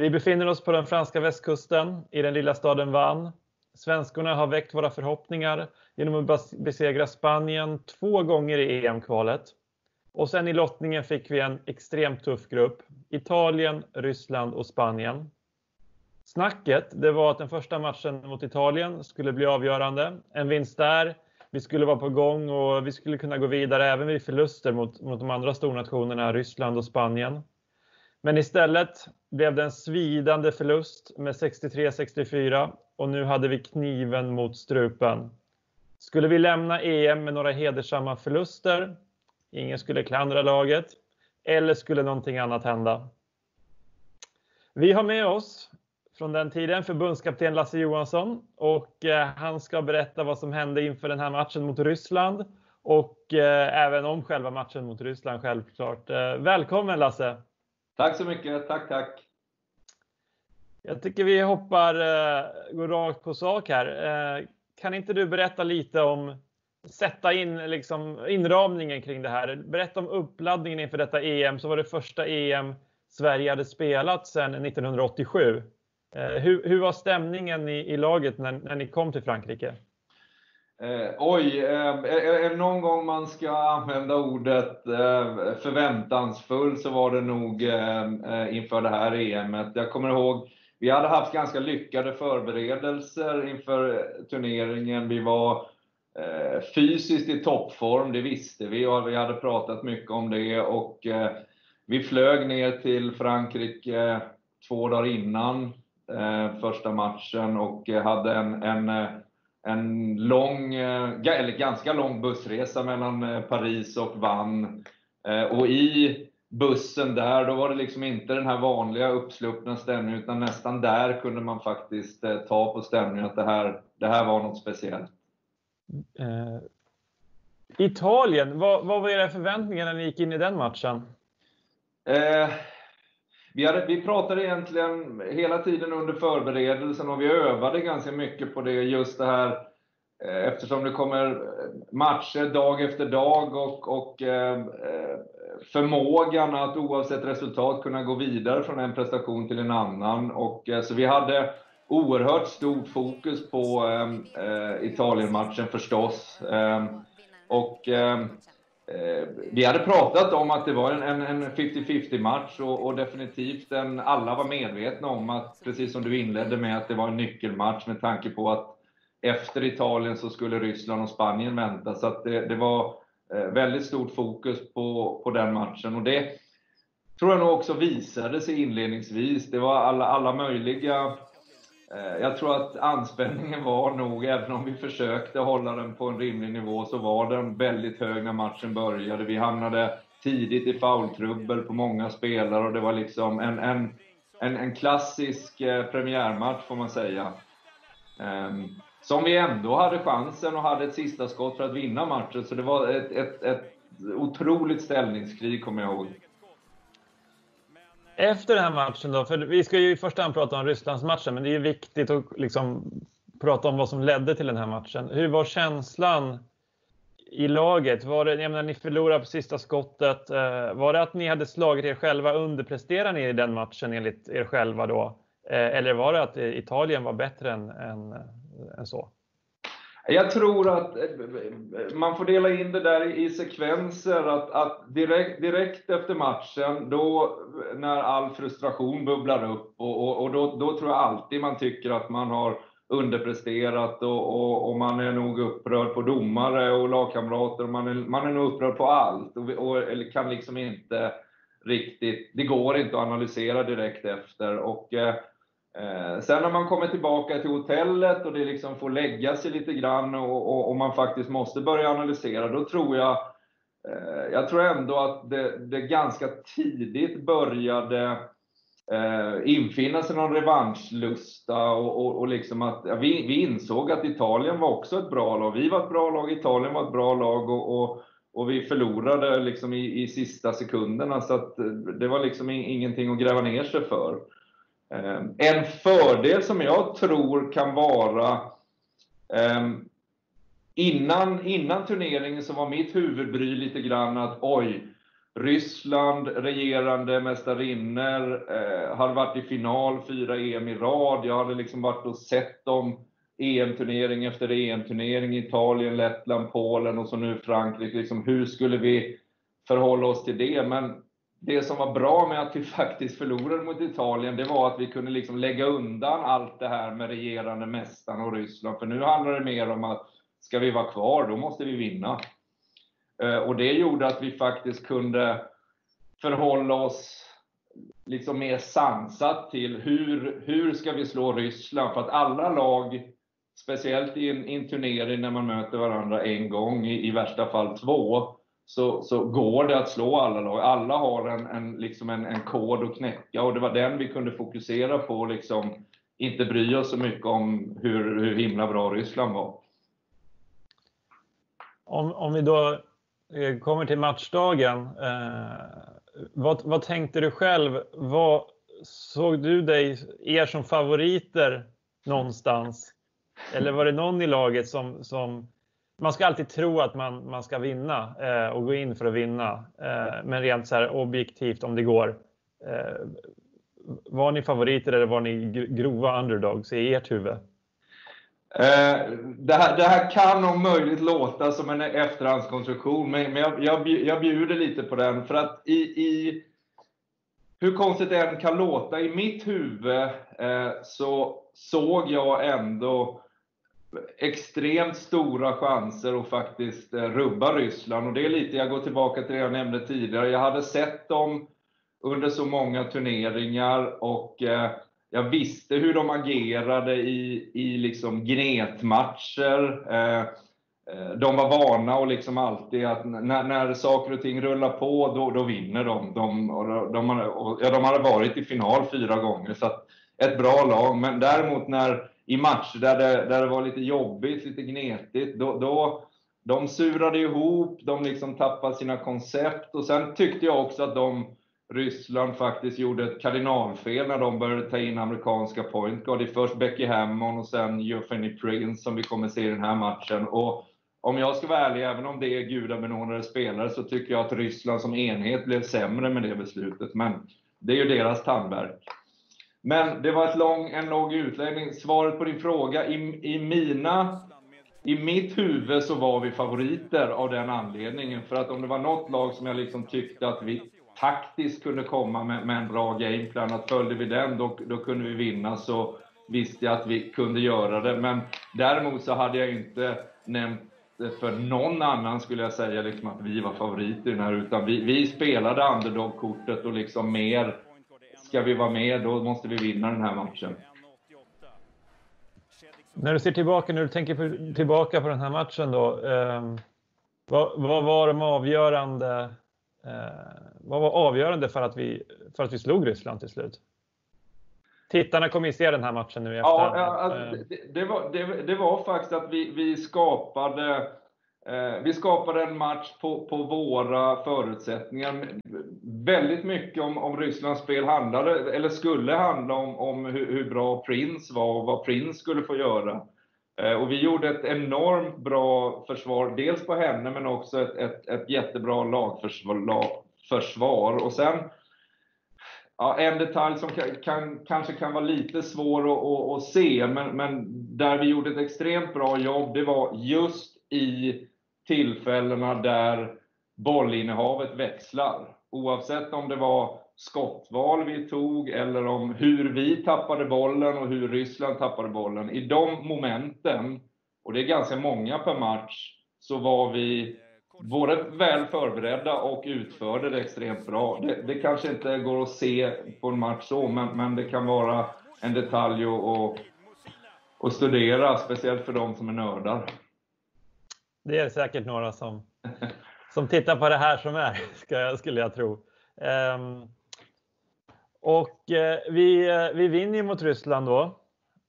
Vi befinner oss på den franska västkusten i den lilla staden Vannes. Svenskorna har väckt våra förhoppningar genom att besegra Spanien två gånger i EM-kvalet. Och sen i lottningen fick vi en extremt tuff grupp. Italien, Ryssland och Spanien. Snacket det var att den första matchen mot Italien skulle bli avgörande. En vinst där, vi skulle vara på gång och vi skulle kunna gå vidare även vid förluster mot, mot de andra stornationerna Ryssland och Spanien. Men istället blev det en svidande förlust med 63-64 och nu hade vi kniven mot strupen. Skulle vi lämna EM med några hedersamma förluster? Ingen skulle klandra laget. Eller skulle någonting annat hända? Vi har med oss från den tiden förbundskapten Lasse Johansson och eh, han ska berätta vad som hände inför den här matchen mot Ryssland och eh, även om själva matchen mot Ryssland självklart. Eh, välkommen Lasse! Tack så mycket, tack tack! Jag tycker vi hoppar, eh, går rakt på sak här. Eh, kan inte du berätta lite om sätta in liksom inramningen kring det här. Berätta om uppladdningen inför detta EM. Så var det första EM Sverige hade spelat sedan 1987. Eh, hur, hur var stämningen i, i laget när, när ni kom till Frankrike? Eh, oj, eh, är det någon gång man ska använda ordet eh, förväntansfull så var det nog eh, eh, inför det här EMet. Jag kommer ihåg, vi hade haft ganska lyckade förberedelser inför turneringen. Vi var eh, fysiskt i toppform, det visste vi och vi hade pratat mycket om det. Och eh, vi flög ner till Frankrike eh, två dagar innan eh, första matchen och hade en, en, eh, en lång, eh, eller ganska lång bussresa mellan eh, Paris och Vannes. Och i bussen där, då var det liksom inte den här vanliga uppsluppna stämningen, utan nästan där kunde man faktiskt ta på stämningen att det här, det här var något speciellt. Eh, Italien, vad, vad var era förväntningar när ni gick in i den matchen? Eh, vi, hade, vi pratade egentligen hela tiden under förberedelsen och vi övade ganska mycket på det, just det här eh, eftersom det kommer eh, matcher dag efter dag och, och eh, eh, förmågan att oavsett resultat kunna gå vidare från en prestation till en annan. Och, eh, så vi hade oerhört stort fokus på eh, Italienmatchen förstås. Eh, och Eh, vi hade pratat om att det var en 50-50 match och, och, definitivt en, alla var medvetna om att, precis som du inledde med, att det var en nyckelmatch med tanke på att efter Italien så skulle Ryssland och Spanien vänta. Så att det, det var eh, väldigt stort fokus på, på den matchen och det tror jag nog också visade sig inledningsvis. Det var alla, alla möjliga Eh, jag tror att anspänningen var nog, även om vi försökte hålla den på en rimlig nivå, så var den väldigt hög när matchen började. Vi hamnade tidigt i foultrubbel på många spelare och det var liksom en, en, en, en klassisk eh, premiärmatch får man säga. Ehm, som vi ändå hade chansen och hade ett sista skott för att vinna matchen, så det var ett, ett, ett otroligt ställningskrig kommer jag ihåg. Efter den här matchen då, för vi ska ju i första hand prata om Rysslandsmatchen, men det är ju viktigt att liksom prata om vad som ledde till den här matchen. Hur var känslan i laget? Var det, jag menar, ni förlorade på sista skottet. Eh, var det att ni hade slagit er själva, underpresterade ni i den matchen enligt er själva då? Eh, eller var det att eh, Italien var bättre än, än, än så? Jag tror att eh, man får dela in det där i sekvenser. Att, att direkt, direkt, efter matchen, då när all frustration bubblar upp, och, och, och då, då, tror jag alltid man tycker att man har underpresterat och, och, man är nog upprörd på domare och lagkamrater. Och man, är, man är nog upprörd på allt och, och kan liksom inte riktigt, det går inte att analysera direkt efter. Och, eh, Eh, sen när man kommer tillbaka till hotellet och det liksom får lägga sig lite grann och, och, och man faktiskt måste börja analysera, då tror jag eh, jag tror ändå att det, det ganska tidigt började eh, infinna sig någon revanschlusta och, och, och liksom att ja, vi, vi insåg att Italien var också ett bra lag. Vi var ett bra lag, Italien var ett bra lag och, och, och vi förlorade liksom i, i sista sekunderna så att eh, det var liksom ingenting att gräva ner sig för. Ehm, en fördel som jag tror kan vara ehm, Innan, innan turneringen så var mitt huvudbry lite grann att oj, Ryssland, regerande mästarinnor, eh, hade varit i final fyra EM i rad. Jag hade liksom varit och sett dem EM-turnering efter EM-turnering, Italien, Lettland, Polen och så nu Frankrike. Liksom, hur skulle vi förhålla oss till det? Men det som var bra med att vi faktiskt förlorade mot Italien, det var att vi kunde liksom lägga undan allt det här med regerande mästaren och Ryssland. För nu handlar det mer om att ska vi vara kvar, då måste vi vinna. Eh, och det gjorde att vi faktiskt kunde förhålla oss liksom mer sansat till hur, hur ska vi slå Ryssland? För att alla lag, speciellt i en, i en turnering när man möter varandra en gång, i, i värsta fall två, så, så går det att slå alla lag. Alla har en, en, liksom en, en kod att knäcka och det var den vi kunde fokusera på. Liksom, inte bry oss så mycket om hur, hur himla bra Ryssland var. Om, om vi då eh, kommer till matchdagen. Eh, vad, vad tänkte du själv? Vad, såg du dig, er som favoriter någonstans? Eller var det någon i laget som, som man ska alltid tro att man, man ska vinna eh, och gå in för att vinna. Eh, men rent så här objektivt om det går. Eh, var ni favoriter eller var ni grova underdogs i ert huvud? Eh, det, här, det här kan om möjligt låta som en efterhandskonstruktion, men, men jag, jag, jag bjuder lite på den. För att i, i hur konstigt det än kan låta, i mitt huvud eh, så såg jag ändå extremt stora chanser att faktiskt eh, rubba Ryssland. Och det är lite, jag går tillbaka till det jag nämnde tidigare. Jag hade sett dem under så många turneringar och eh, jag visste hur de agerade i, i liksom gnetmatcher. Eh, eh, de var vana och liksom alltid att när, när saker och ting rullar på, då, då vinner de. De, de, de, ja, de hade varit i final fyra gånger, så att ett bra lag. Men däremot när i matcher där det, där det var lite jobbigt, lite gnetigt, då, då de surade ihop, de liksom tappade sina koncept och sen tyckte jag också att de, Ryssland faktiskt gjorde ett kardinalfel när de började ta in amerikanska point guard. Först Becky Hammon och sen Euphony Prince som vi kommer se i den här matchen. Och om jag ska vara ärlig, även om det är gudabenådade spelare, så tycker jag att Ryssland som enhet blev sämre med det beslutet. Men det är ju deras tandverk. Men det var ett lång, en lång utläggning. Svaret på din fråga, i, i mina i mitt huvud så var vi favoriter av den anledningen. För att om det var något lag som jag liksom tyckte att vi taktiskt kunde komma med, med en bra gameplan, att följde vi den då, då kunde vi vinna, så visste jag att vi kunde göra det. Men däremot så hade jag inte nämnt för någon annan skulle jag säga liksom att vi var favoriter i den här, utan vi, vi spelade underdog-kortet och liksom mer ska vi vara med, då måste vi vinna den här matchen. När du ser tillbaka, när du tänker tillbaka på den här matchen då, eh, vad, vad, var de avgörande? Eh, vad var avgörande för att vi för att vi slog Ryssland till slut? Tittarna kommer ju se den här matchen nu i efterhand. Ja, alltså, det, det, var, det, det, var faktiskt att vi, vi skapade Eh, vi skapade en match på, på våra förutsättningar. Väldigt mycket om, om Rysslands spel handlade, eller skulle handla om, om hur, hur, bra Prince var och vad Prince skulle få göra. Eh, och vi gjorde ett enormt bra försvar, dels på henne men också ett, ett, ett jättebra lagförsvar. Och sen, ja, en detalj som kan, kan, kanske kan vara lite svår att, att, att se, men, men där vi gjorde ett extremt bra jobb, det var just i tillfällena där bollinnehavet växlar. Oavsett om det var skottval vi tog eller om hur vi tappade bollen och hur Ryssland tappade bollen. I de momenten, och det är ganska många per match, så var vi både väl förberedda och utförde det extremt bra. Det, det kanske inte går att se på en match så, men, men det kan vara en detalj att studera, speciellt för de som är nördar. Det är säkert några som, som tittar på det här som är, ska, skulle jag tro. Um, och uh, vi, uh, vi vinner ju mot Ryssland då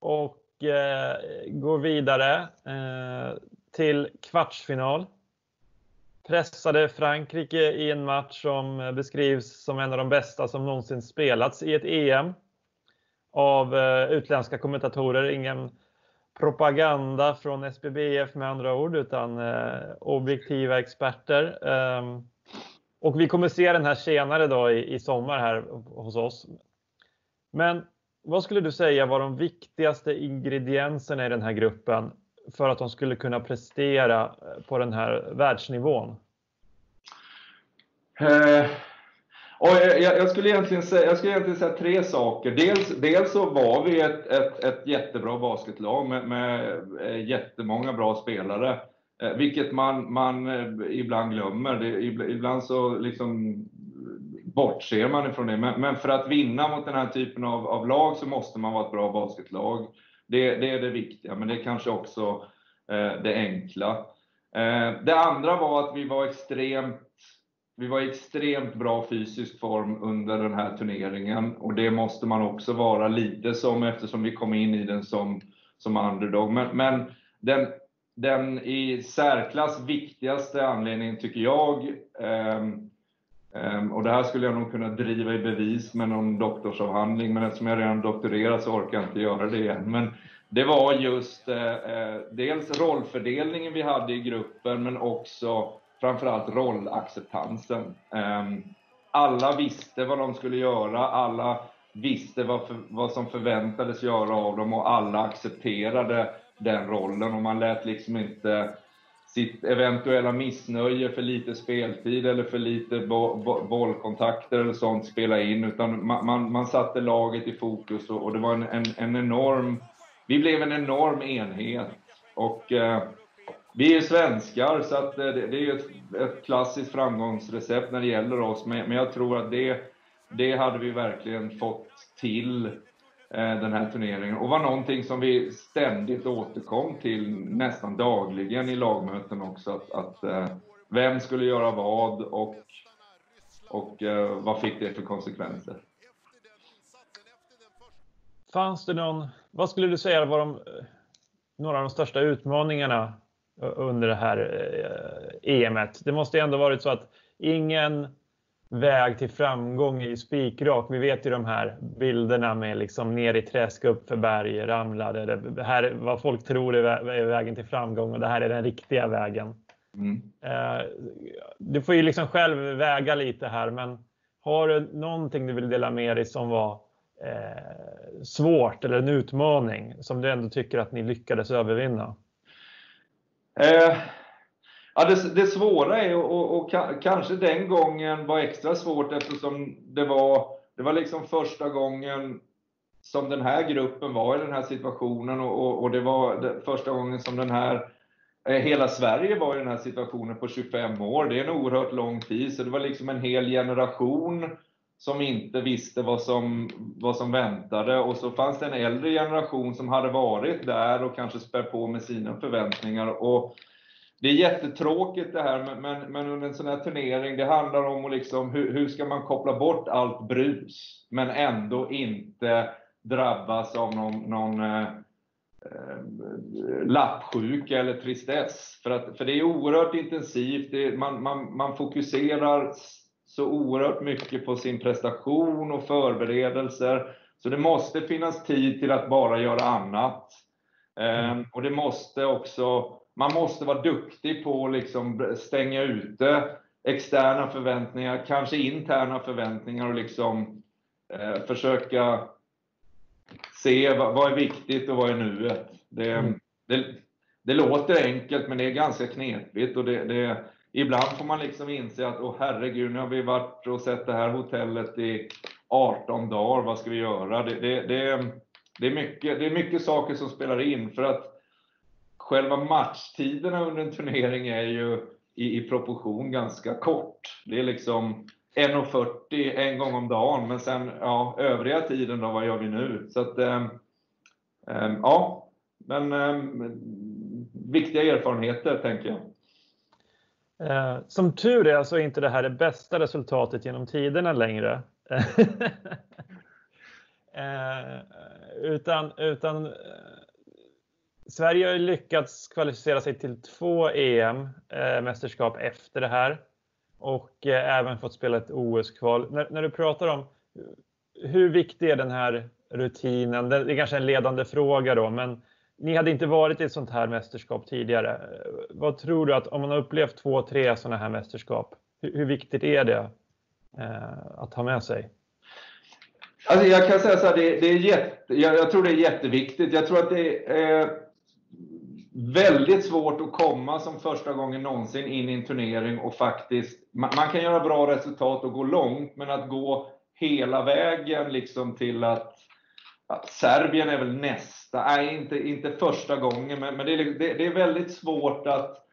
och uh, går vidare till kvartsfinal. Pressade Frankrike i en match som beskrivs som en av de bästa som någonsin spelats i ett EM av utländska kommentatorer. Ingen propaganda från SBBF med andra ord, utan eh, objektiva experter. Eh, Och vi kommer se den här senare då i, i sommar här hos oss. Men vad skulle du säga var de viktigaste ingredienserna i den här gruppen för att de skulle kunna prestera på den här världsnivån? Eh, och jag, jag, skulle egentligen säga, jag skulle egentligen säga tre saker. Dels, dels så var vi ett, ett, ett jättebra basketlag med, med eh, jättemånga bra spelare. Eh, vilket man, man eh, ibland glömmer. Det, ibland så liksom bortser man ifrån det. Men, men, för att vinna mot den här typen av, av lag så måste man vara ett bra basketlag. Det, det är det viktiga, men det är kanske också eh, det enkla. Eh, det andra var att vi var extremt vi var i extremt bra fysisk form under den här turneringen och det måste man också vara lite som eftersom vi kom in i den som, som underdog. Men, men den, den i särklass viktigaste anledningen tycker jag, um, um, och det här skulle jag nog kunna driva i bevis med någon doktorsavhandling, men eftersom jag redan doktorerat så orkar jag inte göra det igen. Men det var just eh, eh, dels rollfördelningen vi hade i gruppen, men också framförallt rollacceptansen. Ehm, alla visste vad de skulle göra, alla visste vad, för, vad som förväntades göra av dem och alla accepterade den rollen och man lät liksom inte sitt eventuella missnöje för lite speltid eller för lite bo, bo, bollkontakter eller sånt spela in, utan man, man, man satte laget i fokus och, och det var en, en, en, enorm... Vi blev en enorm enhet. Och eh, vi är svenskar, så att eh, det, det är ett, ett, klassiskt framgångsrecept när det gäller oss. Men, men jag tror att det, det hade vi verkligen fått till eh, den här turneringen. Och var någonting som vi ständigt återkom till nästan dagligen i lagmöten också. Att, att eh, vem skulle göra vad och, och eh, vad fick det för konsekvenser? Fanns det någon, vad skulle du säga var de, eh, några av de största utmaningarna under det här eh, EMet. Det måste ändå varit så att ingen väg till framgång är spikrak. Vi vet ju de här bilderna med liksom ner i träsk, upp för berg, ramlade. Det här är vad folk tror är vägen till framgång och det här är den riktiga vägen. Mm. Eh, du får ju liksom själv väga lite här, men har du någonting du vill dela med dig som var eh, svårt eller en utmaning som du ändå tycker att ni lyckades övervinna? Eh, ja, det, det svåra är, och, och, och, kanske den gången var extra svårt eftersom det var, det var liksom första gången som den här gruppen var i den här situationen och, och, och det var det, första gången som den här eh, Hela Sverige var i den här situationen på 25 år. Det är en oerhört lång tid, så det var liksom en hel generation som inte visste vad som, vad som väntade och så fanns det en äldre generation som hade varit där och kanske spär på med sina förväntningar. Och det är jättetråkigt det här, men, men under en sån här turnering, det handlar om att liksom, hur, hur ska man koppla bort allt brus, men ändå inte drabbas av någon, någon eh, eh lappsjuka eller tristess. För, att, för det är oerhört intensivt, det, man, man, man fokuserar så oerhört mycket på sin prestation och förberedelser. Så det måste finnas tid till att bara göra annat. Mm. Och det måste också, man måste vara duktig på att liksom stänga ute externa förväntningar, kanske interna förväntningar och liksom eh, försöka se vad, vad, är viktigt och vad är nuet. Det, mm. det, det, låter enkelt men det är ganska knepigt och det, det ibland får man liksom inse att, åh herregud, nu har vi varit och sett det här hotellet i 18 dagar, vad ska vi göra? Det, det, det, det, är mycket, det är mycket saker som spelar in, för att själva matchtiderna under en turnering är ju i, i proportion ganska kort. Det är liksom 1.40 en gång om dagen, men sen ja, övriga tiden då, vad gör vi nu? Så att, eh, eh, ja, men eh, viktiga erfarenheter tänker jag. Eh, som tur är så är inte det här det bästa resultatet genom tiderna längre. eh, utan, utan eh, Sverige har lyckats kvalificera sig till två EM-mästerskap eh, efter det här och eh, även fått spela ett OS-kval. När, när, du pratar om hur viktig är den här rutinen? Det är kanske en ledande fråga då, men ni hade inte varit i ett sånt här mästerskap tidigare. Vad tror du att om man har upplevt två, tre sådana här mästerskap, hur, hur viktigt är det eh, att ha med sig? Alltså jag kan säga så här, det, det är jätte, jag, jag, tror det är jätteviktigt. Jag tror att det är väldigt svårt att komma som första gången någonsin in i en turnering och faktiskt, man, man kan göra bra resultat och gå långt, men att gå hela vägen liksom till att Serbien är väl nästa, nej inte, inte första gången, men, men det, är, liksom, det, det, är väldigt svårt att,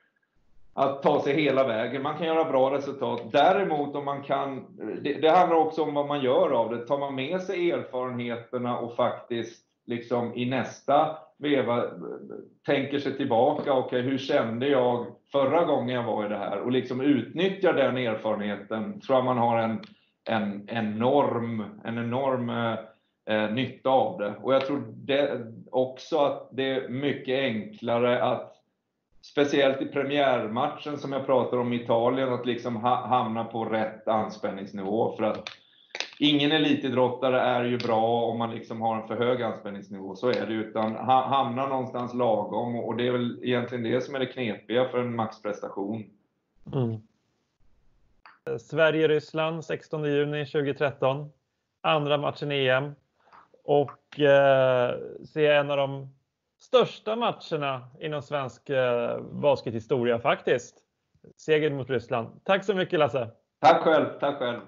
att ta sig hela vägen. Man kan göra bra resultat. Däremot om man kan, det, det handlar också om vad man gör av det. Tar man med sig erfarenheterna och faktiskt liksom i nästa veva tänker sig tillbaka, okej okay, hur kände jag förra gången jag var i det här? Och liksom utnyttjar den erfarenheten, tror jag man har en, en enorm, en enorm eh, eh, nytta av det. Och jag tror det också att det är mycket enklare att, speciellt i premiärmatchen som jag pratar om i Italien, att liksom ha, hamna på rätt anspänningsnivå. För att ingen elitidrottare är ju bra om man liksom har en för hög anspänningsnivå, så är det utan ha, hamna någonstans lagom och det är väl egentligen det som är det knepiga för en maxprestation. Mm. Sverige-Ryssland 16 juni 2013. Andra matchen i EM och eh, se en av de största matcherna inom svensk eh, baskethistoria faktiskt. Segern mot Ryssland. Tack så mycket Lasse! Tack själv, tack själv!